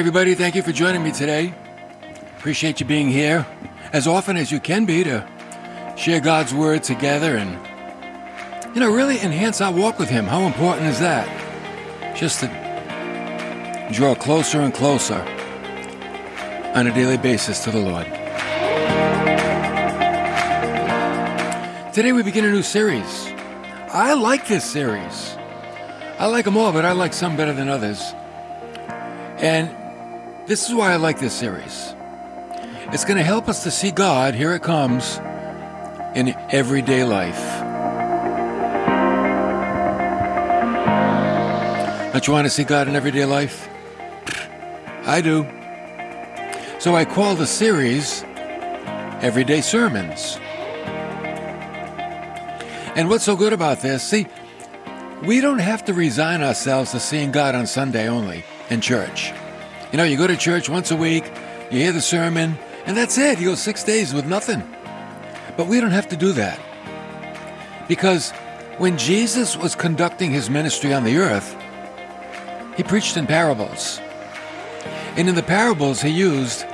everybody. Thank you for joining me today. Appreciate you being here as often as you can be to share God's Word together and, you know, really enhance our walk with Him. How important is that? Just to draw closer and closer on a daily basis to the Lord. Today we begin a new series. I like this series. I like them all, but I like some better than others. And this is why I like this series. It's going to help us to see God, here it comes, in everyday life. Don't you want to see God in everyday life? I do. So I call the series Everyday Sermons. And what's so good about this? See, we don't have to resign ourselves to seeing God on Sunday only in church. You know, you go to church once a week, you hear the sermon, and that's it. You go six days with nothing. But we don't have to do that. Because when Jesus was conducting his ministry on the earth, he preached in parables. And in the parables, he used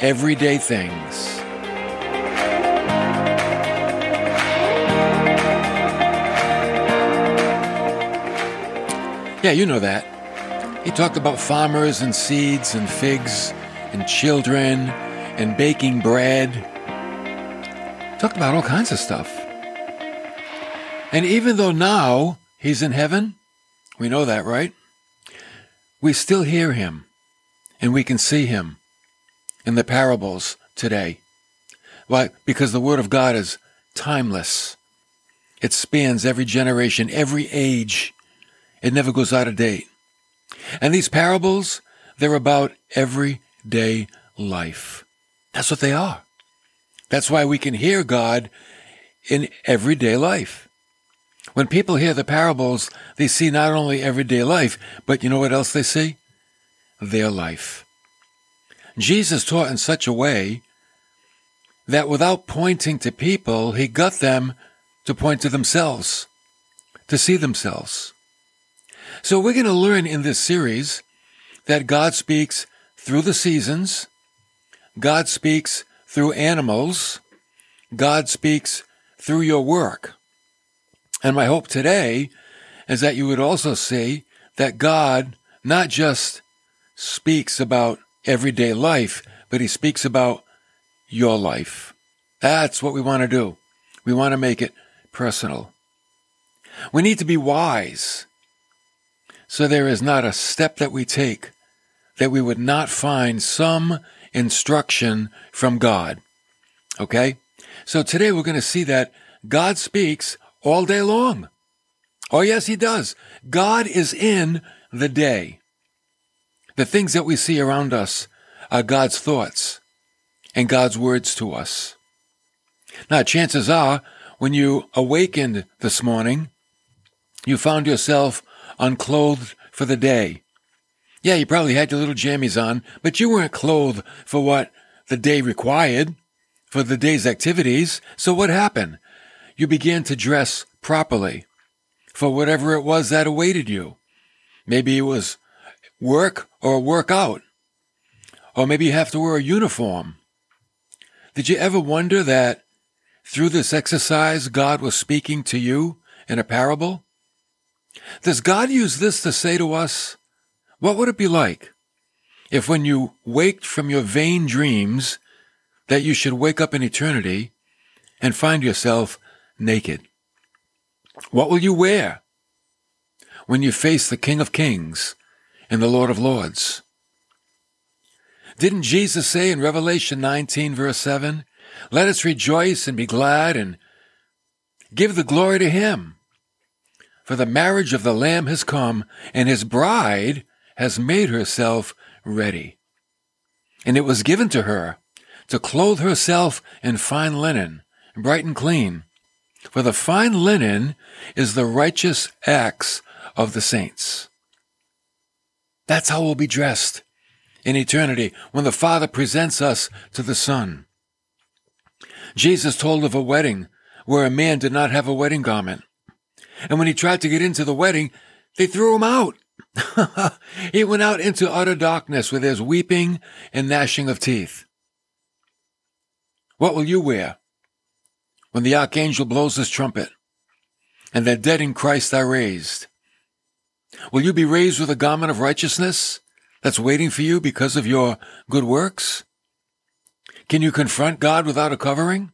everyday things. Yeah, you know that. He talked about farmers and seeds and figs and children and baking bread. Talked about all kinds of stuff. And even though now he's in heaven, we know that, right? We still hear him and we can see him in the parables today. Why? Because the Word of God is timeless. It spans every generation, every age. It never goes out of date. And these parables, they're about everyday life. That's what they are. That's why we can hear God in everyday life. When people hear the parables, they see not only everyday life, but you know what else they see? Their life. Jesus taught in such a way that without pointing to people, he got them to point to themselves, to see themselves. So we're going to learn in this series that God speaks through the seasons, God speaks through animals, God speaks through your work. And my hope today is that you would also see that God not just speaks about everyday life, but he speaks about your life. That's what we want to do. We want to make it personal. We need to be wise so there is not a step that we take that we would not find some instruction from God. Okay? So today we're going to see that God speaks all day long. Oh, yes, he does. God is in the day. The things that we see around us are God's thoughts and God's words to us. Now, chances are, when you awakened this morning, you found yourself unclothed for the day. Yeah, you probably had your little jammies on, but you weren't clothed for what the day required, for the day's activities. So what happened? You began to dress properly for whatever it was that awaited you. Maybe it was work or workout. Or maybe you have to wear a uniform. Did you ever wonder that through this exercise, God was speaking to you in a parable? Does God use this to say to us, what would it be like if when you waked from your vain dreams that you should wake up in eternity and find yourself naked? What will you wear when you face the King of Kings and the Lord of Lords? Didn't Jesus say in Revelation 19 verse 7, let us rejoice and be glad and give the glory to him for the marriage of the Lamb has come, and his bride has made herself ready. And it was given to her to clothe herself in fine linen, bright and clean. For the fine linen is the righteous acts of the saints. That's how we'll be dressed in eternity when the Father presents us to the Son. Jesus told of a wedding where a man did not have a wedding garment. And when he tried to get into the wedding, they threw him out. he went out into utter darkness with his weeping and gnashing of teeth. What will you wear when the archangel blows his trumpet and the dead in Christ are raised? Will you be raised with a garment of righteousness that's waiting for you because of your good works? Can you confront God without a covering?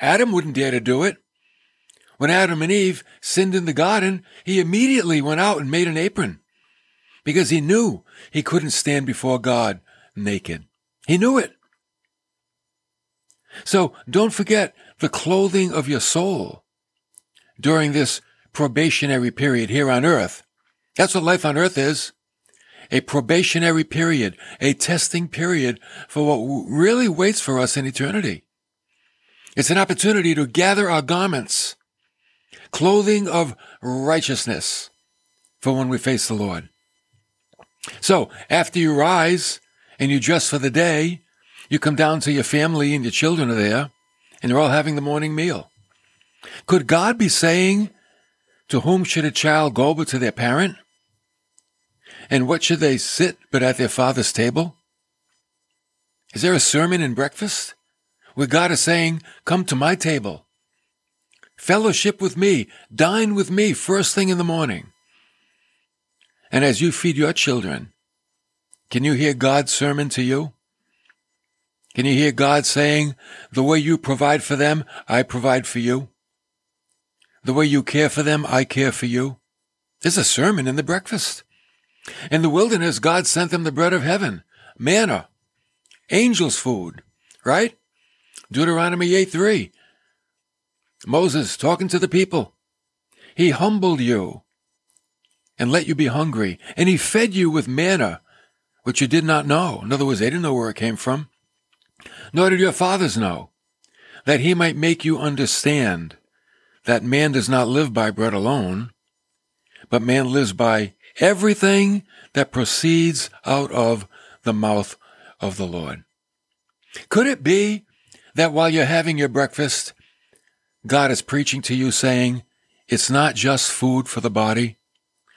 Adam wouldn't dare to do it. When Adam and Eve sinned in the garden, he immediately went out and made an apron because he knew he couldn't stand before God naked. He knew it. So don't forget the clothing of your soul during this probationary period here on earth. That's what life on earth is. A probationary period, a testing period for what really waits for us in eternity. It's an opportunity to gather our garments clothing of righteousness for when we face the Lord. So after you rise and you dress for the day, you come down to your family and your children are there and they're all having the morning meal. Could God be saying, to whom should a child go but to their parent? And what should they sit but at their father's table? Is there a sermon in breakfast where God is saying, come to my table? Fellowship with me. Dine with me first thing in the morning. And as you feed your children, can you hear God's sermon to you? Can you hear God saying, the way you provide for them, I provide for you? The way you care for them, I care for you? There's a sermon in the breakfast. In the wilderness, God sent them the bread of heaven, manna, angels' food, right? Deuteronomy 8 3. Moses talking to the people. He humbled you and let you be hungry, and he fed you with manna, which you did not know. In other words, they didn't know where it came from. Nor did your fathers know, that he might make you understand that man does not live by bread alone, but man lives by everything that proceeds out of the mouth of the Lord. Could it be that while you're having your breakfast, God is preaching to you saying, it's not just food for the body,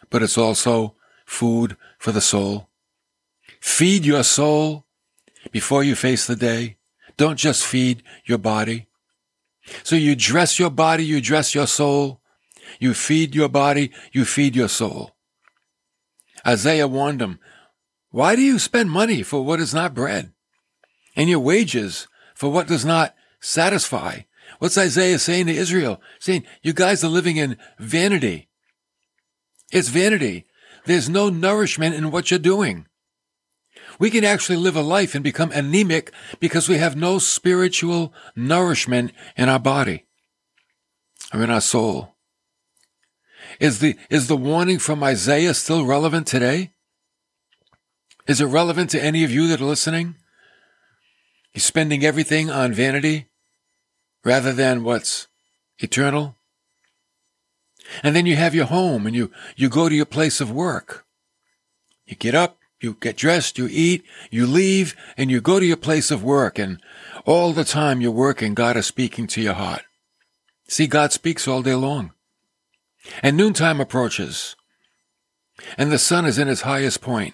but it's also food for the soul. Feed your soul before you face the day. Don't just feed your body. So you dress your body, you dress your soul. You feed your body, you feed your soul. Isaiah warned him, why do you spend money for what is not bread and your wages for what does not satisfy? What's Isaiah saying to Israel? Saying, you guys are living in vanity. It's vanity. There's no nourishment in what you're doing. We can actually live a life and become anemic because we have no spiritual nourishment in our body or in our soul. Is the, is the warning from Isaiah still relevant today? Is it relevant to any of you that are listening? You're spending everything on vanity rather than what's eternal. And then you have your home and you, you go to your place of work. You get up, you get dressed, you eat, you leave, and you go to your place of work. And all the time you're working, God is speaking to your heart. See, God speaks all day long. And noontime approaches, and the sun is in its highest point.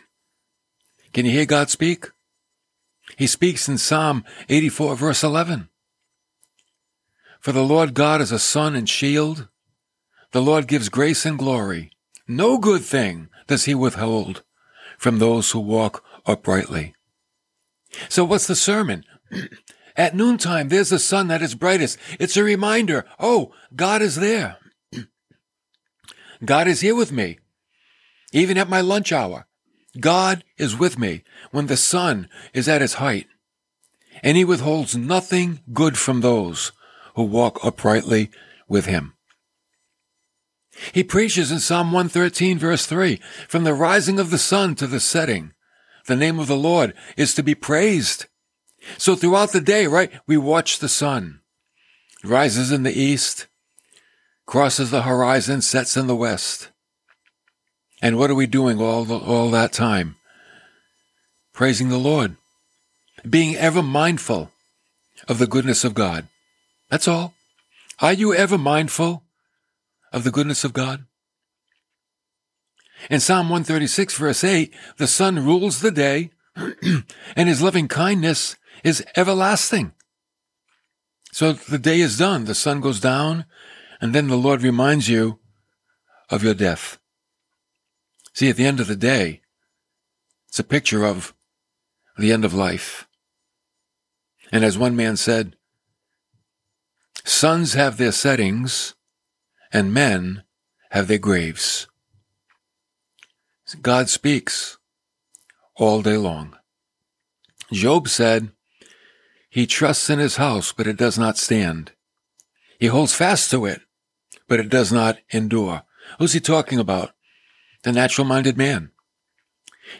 Can you hear God speak? He speaks in Psalm 84 verse 11. For the Lord God is a sun and shield. The Lord gives grace and glory. No good thing does he withhold from those who walk uprightly. So what's the sermon? At noontime, there's the sun that is brightest. It's a reminder. Oh, God is there. God is here with me. Even at my lunch hour, God is with me when the sun is at its height. And he withholds nothing good from those who walk uprightly with him. He preaches in Psalm 113 verse 3, from the rising of the sun to the setting, the name of the Lord is to be praised. So throughout the day, right, we watch the sun. rises in the east, crosses the horizon, sets in the west. And what are we doing all, the, all that time? Praising the Lord. Being ever mindful of the goodness of God. That's all. Are you ever mindful of the goodness of God? In Psalm 136, verse 8, the sun rules the day, and his loving kindness is everlasting. So the day is done, the sun goes down, and then the Lord reminds you of your death. See, at the end of the day, it's a picture of the end of life. And as one man said, suns have their settings and men have their graves. God speaks all day long. Job said, He trusts in his house, but it does not stand. He holds fast to it, but it does not endure. Who's he talking about? The natural minded man.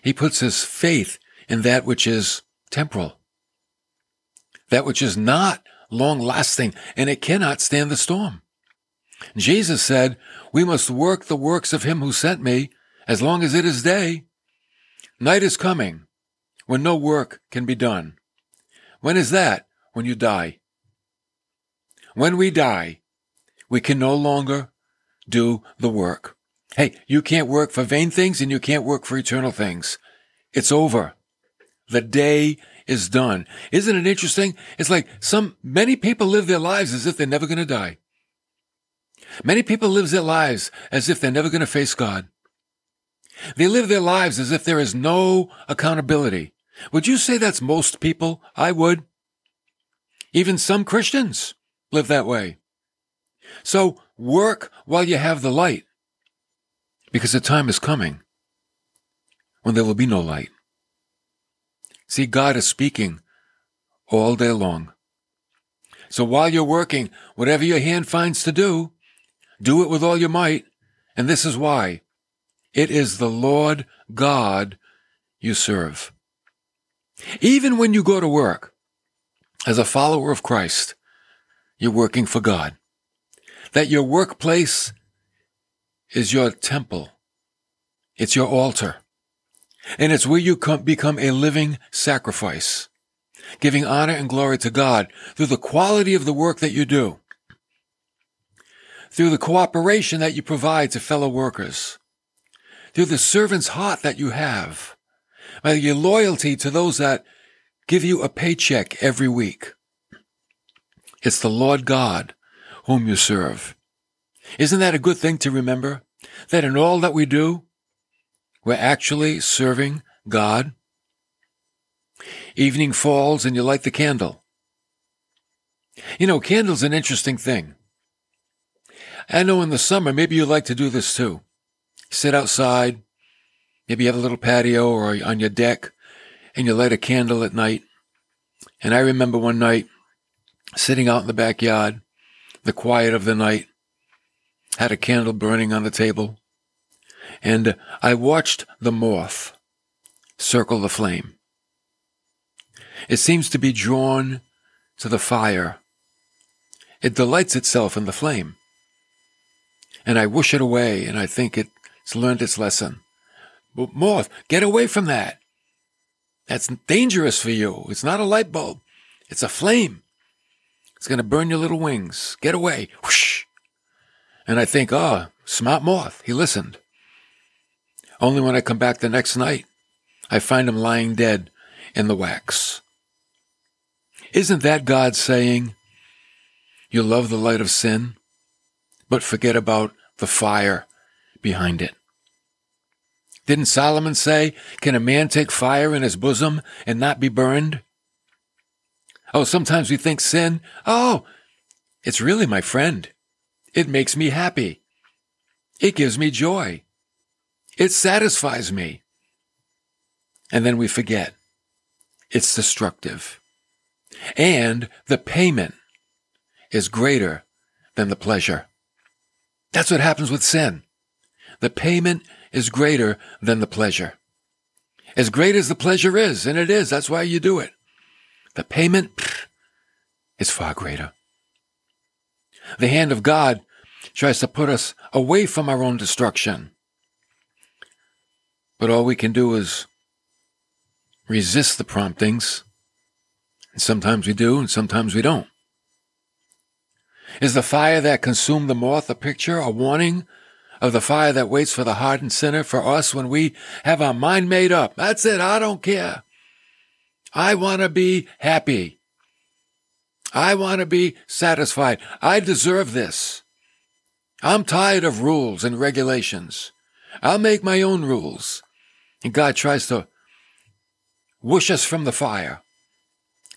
He puts his faith in that which is temporal, that which is not long lasting, and it cannot stand the storm. Jesus said, We must work the works of him who sent me as long as it is day. Night is coming when no work can be done. When is that? When you die. When we die, we can no longer do the work. Hey, you can't work for vain things and you can't work for eternal things. It's over. The day is done. Isn't it interesting? It's like some, many people live their lives as if they're never going to die. Many people live their lives as if they're never going to face God. They live their lives as if there is no accountability. Would you say that's most people? I would. Even some Christians live that way. So work while you have the light, because the time is coming when there will be no light. See, God is speaking all day long. So while you're working, whatever your hand finds to do, do it with all your might. And this is why. It is the Lord God you serve. Even when you go to work as a follower of Christ, you're working for God. That your workplace is your temple. It's your altar. And it's where you become a living sacrifice, giving honor and glory to God through the quality of the work that you do, through the cooperation that you provide to fellow workers, through the servant's heart that you have, by your loyalty to those that give you a paycheck every week. It's the Lord God whom you serve. Isn't that a good thing to remember? That in all that we do, we're actually serving God. Evening falls and you light the candle. You know, candle's an interesting thing. I know in the summer, maybe you like to do this too. Sit outside, maybe you have a little patio or on your deck, and you light a candle at night. And I remember one night sitting out in the backyard, the quiet of the night, had a candle burning on the table, and I watched the moth circle the flame. It seems to be drawn to the fire. It delights itself in the flame. And I wish it away, and I think it's learned its lesson. But moth, get away from that. That's dangerous for you. It's not a light bulb. It's a flame. It's going to burn your little wings. Get away. Whoosh. And I think, oh, smart moth. He listened. Only when I come back the next night, I find him lying dead in the wax. Isn't that God saying, you love the light of sin, but forget about the fire behind it? Didn't Solomon say, can a man take fire in his bosom and not be burned? Oh, sometimes we think sin, oh, it's really my friend. It makes me happy. It gives me joy. It satisfies me. And then we forget. It's destructive. And the payment is greater than the pleasure. That's what happens with sin. The payment is greater than the pleasure. As great as the pleasure is, and it is, that's why you do it. The payment pff, is far greater. The hand of God tries to put us away from our own destruction. But all we can do is resist the promptings. And sometimes we do, and sometimes we don't. Is the fire that consumed the moth a picture, a warning of the fire that waits for the hardened sinner, for us when we have our mind made up. That's it. I don't care. I want to be happy. I want to be satisfied. I deserve this. I'm tired of rules and regulations. I'll make my own rules. And God tries to whoosh us from the fire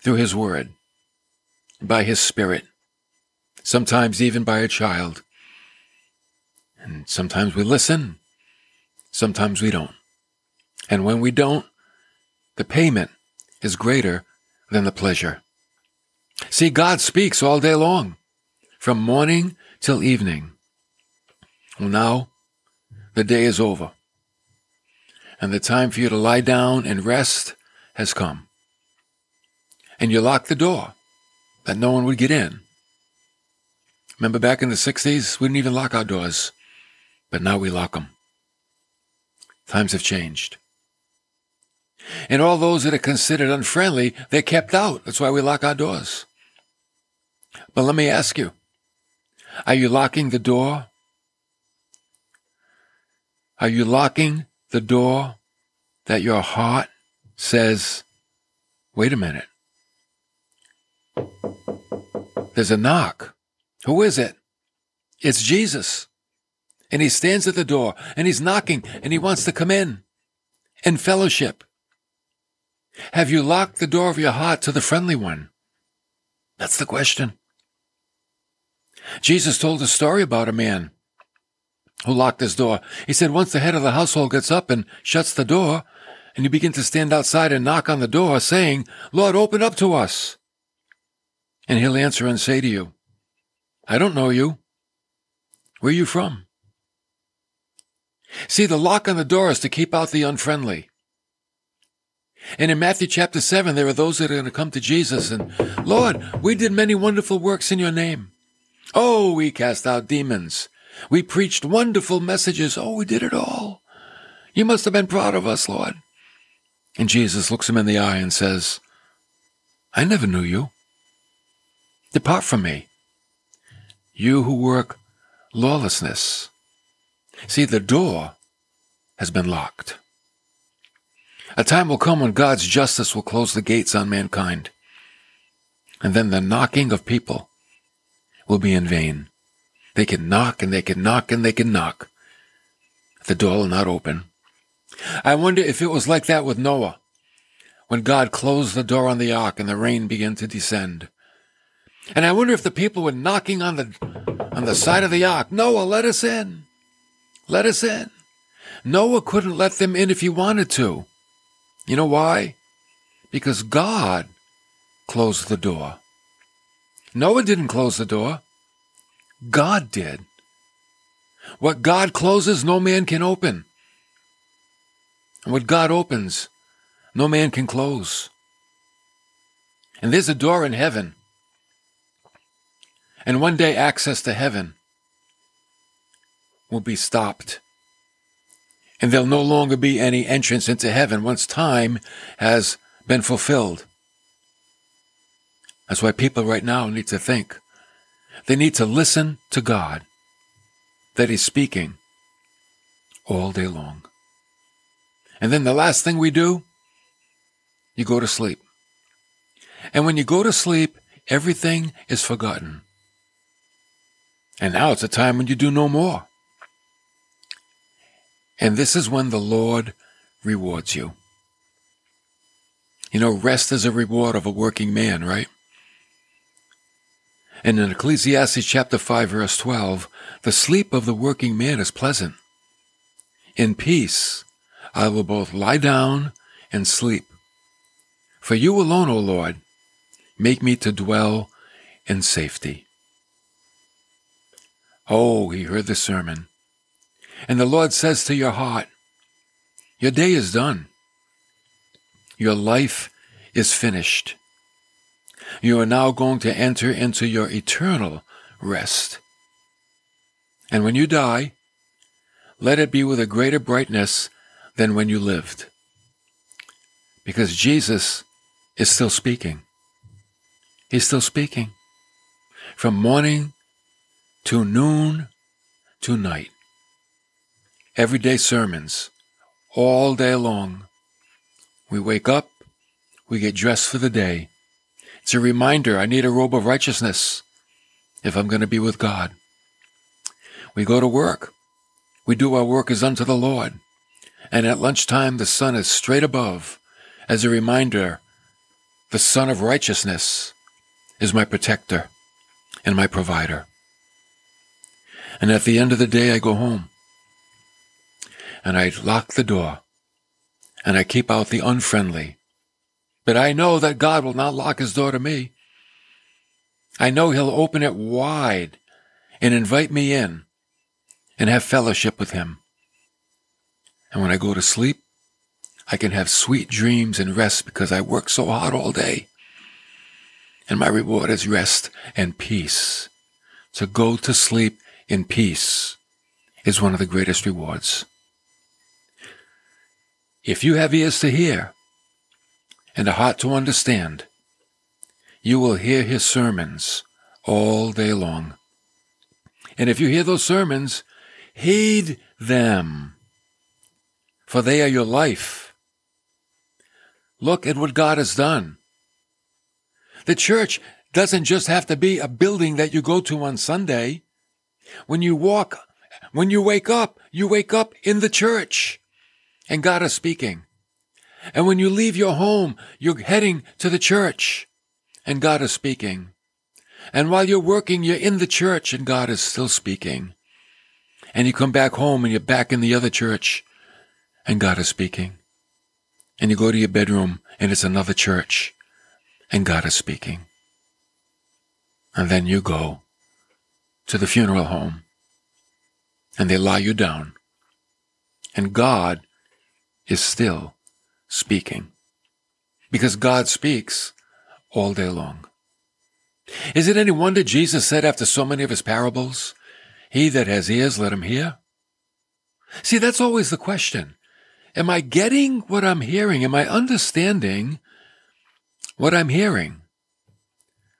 through His Word, by His Spirit, sometimes even by a child. And sometimes we listen, sometimes we don't. And when we don't, the payment is greater than the pleasure. See, God speaks all day long, from morning till evening. Well, now the day is over, and the time for you to lie down and rest has come. And you lock the door that no one would get in. Remember back in the 60s, we didn't even lock our doors, but now we lock them. Times have changed. And all those that are considered unfriendly, they're kept out. That's why we lock our doors. But let me ask you, are you locking the door are you locking the door that your heart says, wait a minute? There's a knock. Who is it? It's Jesus. And he stands at the door and he's knocking and he wants to come in and fellowship. Have you locked the door of your heart to the friendly one? That's the question. Jesus told a story about a man who locked his door. He said once the head of the household gets up and shuts the door, and you begin to stand outside and knock on the door, saying, Lord, open up to us. And he'll answer and say to you, I don't know you. Where are you from? See, the lock on the door is to keep out the unfriendly. And in Matthew chapter 7, there are those that are going to come to Jesus and, Lord, we did many wonderful works in your name. Oh, we cast out demons. We preached wonderful messages. Oh, we did it all. You must have been proud of us, Lord. And Jesus looks him in the eye and says, I never knew you. Depart from me, you who work lawlessness. See, the door has been locked. A time will come when God's justice will close the gates on mankind. And then the knocking of people will be in vain. They can knock and they can knock and they can knock. The door will not open. I wonder if it was like that with Noah, when God closed the door on the ark and the rain began to descend. And I wonder if the people were knocking on the on the side of the ark. Noah, let us in. Let us in. Noah couldn't let them in if he wanted to. You know why? Because God closed the door. Noah didn't close the door. God did. What God closes, no man can open. And what God opens, no man can close. And there's a door in heaven. And one day access to heaven will be stopped. And there'll no longer be any entrance into heaven once time has been fulfilled. That's why people right now need to think they need to listen to God, that He's speaking all day long. And then the last thing we do, you go to sleep. And when you go to sleep, everything is forgotten. And now it's a time when you do no more. And this is when the Lord rewards you. You know, rest is a reward of a working man, right? And in Ecclesiastes chapter 5 verse 12, the sleep of the working man is pleasant. In peace I will both lie down and sleep. For you alone, O Lord, make me to dwell in safety. Oh, he heard the sermon. And the Lord says to your heart, Your day is done. Your life is finished. You are now going to enter into your eternal rest. And when you die, let it be with a greater brightness than when you lived. Because Jesus is still speaking. He's still speaking. From morning to noon to night. everyday sermons all day long. We wake up, we get dressed for the day. It's a reminder I need a robe of righteousness if I'm going to be with God. We go to work. We do our work as unto the Lord. And at lunchtime, the sun is straight above as a reminder the Sun of Righteousness is my protector and my provider. And at the end of the day, I go home and I lock the door and I keep out the unfriendly. But I know that God will not lock his door to me. I know he'll open it wide and invite me in and have fellowship with him. And when I go to sleep, I can have sweet dreams and rest because I work so hard all day. And my reward is rest and peace. To go to sleep in peace is one of the greatest rewards. If you have ears to hear and a heart to understand, you will hear his sermons all day long. And if you hear those sermons, heed them, for they are your life. Look at what God has done. The church doesn't just have to be a building that you go to on Sunday. When you walk, when you wake up, you wake up in the church and God is speaking. And when you leave your home, you're heading to the church and God is speaking. And while you're working, you're in the church and God is still speaking. And you come back home and you're back in the other church and God is speaking. And you go to your bedroom and it's another church and God is speaking. And then you go to the funeral home and they lie you down and God is still speaking because God speaks all day long. Is it any wonder Jesus said after so many of his parables, He that has ears, let him hear? See, that's always the question. Am I getting what I'm hearing? Am I understanding what I'm hearing?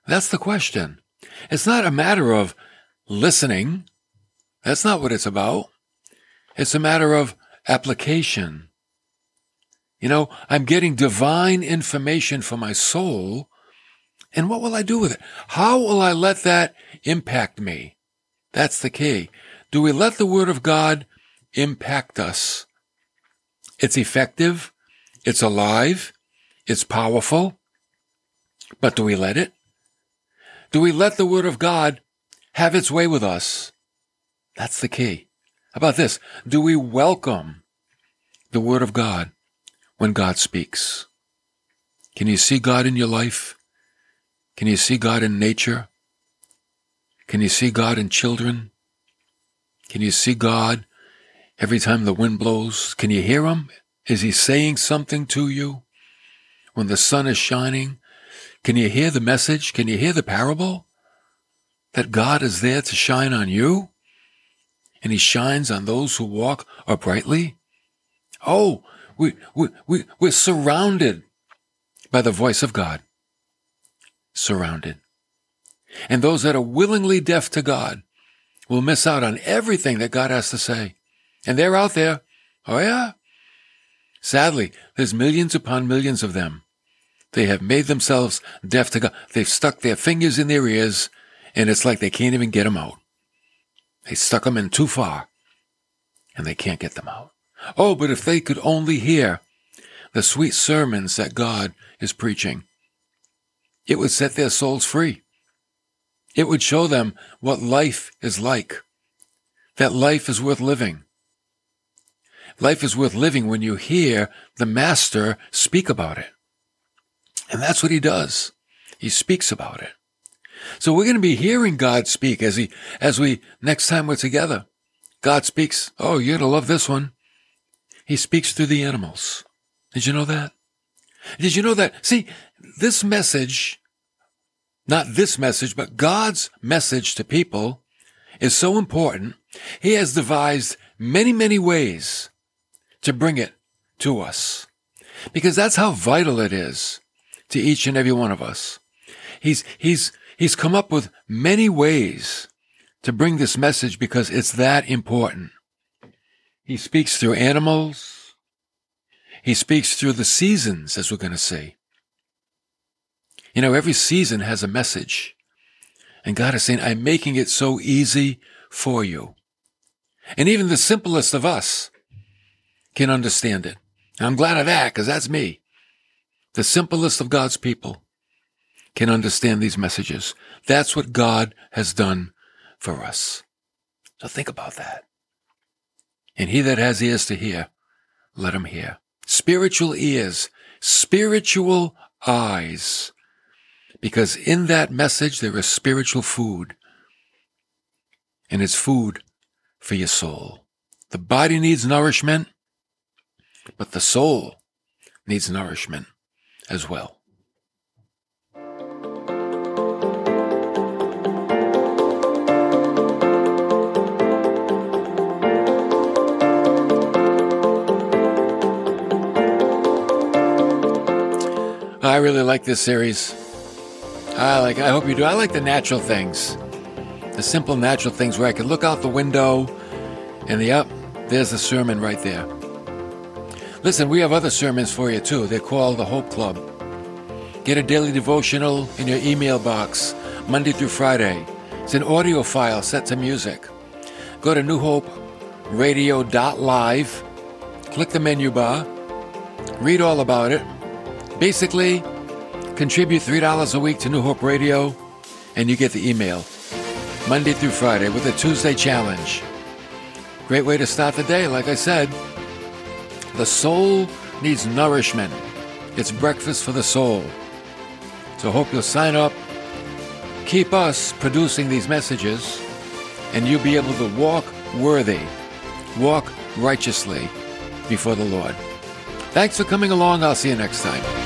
That's the question. It's not a matter of listening. That's not what it's about. It's a matter of application. You know, I'm getting divine information for my soul. And what will I do with it? How will I let that impact me? That's the key. Do we let the Word of God impact us? It's effective. It's alive. It's powerful. But do we let it? Do we let the Word of God have its way with us? That's the key. How about this? Do we welcome the Word of God? When God speaks? Can you see God in your life? Can you see God in nature? Can you see God in children? Can you see God every time the wind blows? Can you hear Him? Is He saying something to you? When the sun is shining, can you hear the message? Can you hear the parable? That God is there to shine on you? And He shines on those who walk uprightly? Oh, we, we, we, we're surrounded by the voice of God. Surrounded. And those that are willingly deaf to God will miss out on everything that God has to say. And they're out there. Oh yeah? Sadly, there's millions upon millions of them. They have made themselves deaf to God. They've stuck their fingers in their ears and it's like they can't even get them out. They stuck them in too far and they can't get them out. Oh, but if they could only hear the sweet sermons that God is preaching, it would set their souls free. It would show them what life is like, that life is worth living. Life is worth living when you hear the Master speak about it. And that's what he does. He speaks about it. So we're going to be hearing God speak as he, as we, next time we're together. God speaks. Oh, you're going to love this one. He speaks through the animals. Did you know that? Did you know that? See, this message, not this message, but God's message to people is so important. He has devised many, many ways to bring it to us because that's how vital it is to each and every one of us. He's, he's, he's come up with many ways to bring this message because it's that important. He speaks through animals. He speaks through the seasons, as we're going to see. You know, every season has a message. And God is saying, I'm making it so easy for you. And even the simplest of us can understand it. And I'm glad of that because that's me. The simplest of God's people can understand these messages. That's what God has done for us. So think about that. And he that has ears to hear, let him hear. Spiritual ears, spiritual eyes. Because in that message, there is spiritual food. And it's food for your soul. The body needs nourishment, but the soul needs nourishment as well. I really like this series. I like I hope you do. I like the natural things. The simple natural things where I can look out the window and the up, there's a sermon right there. Listen, we have other sermons for you too. They're called the Hope Club. Get a daily devotional in your email box Monday through Friday. It's an audio file set to music. Go to newhoperadio.live, click the menu bar, read all about it, Basically, contribute $3 a week to New Hope Radio, and you get the email Monday through Friday with a Tuesday challenge. Great way to start the day, like I said. The soul needs nourishment. It's breakfast for the soul. So hope you'll sign up. Keep us producing these messages, and you'll be able to walk worthy, walk righteously before the Lord. Thanks for coming along. I'll see you next time.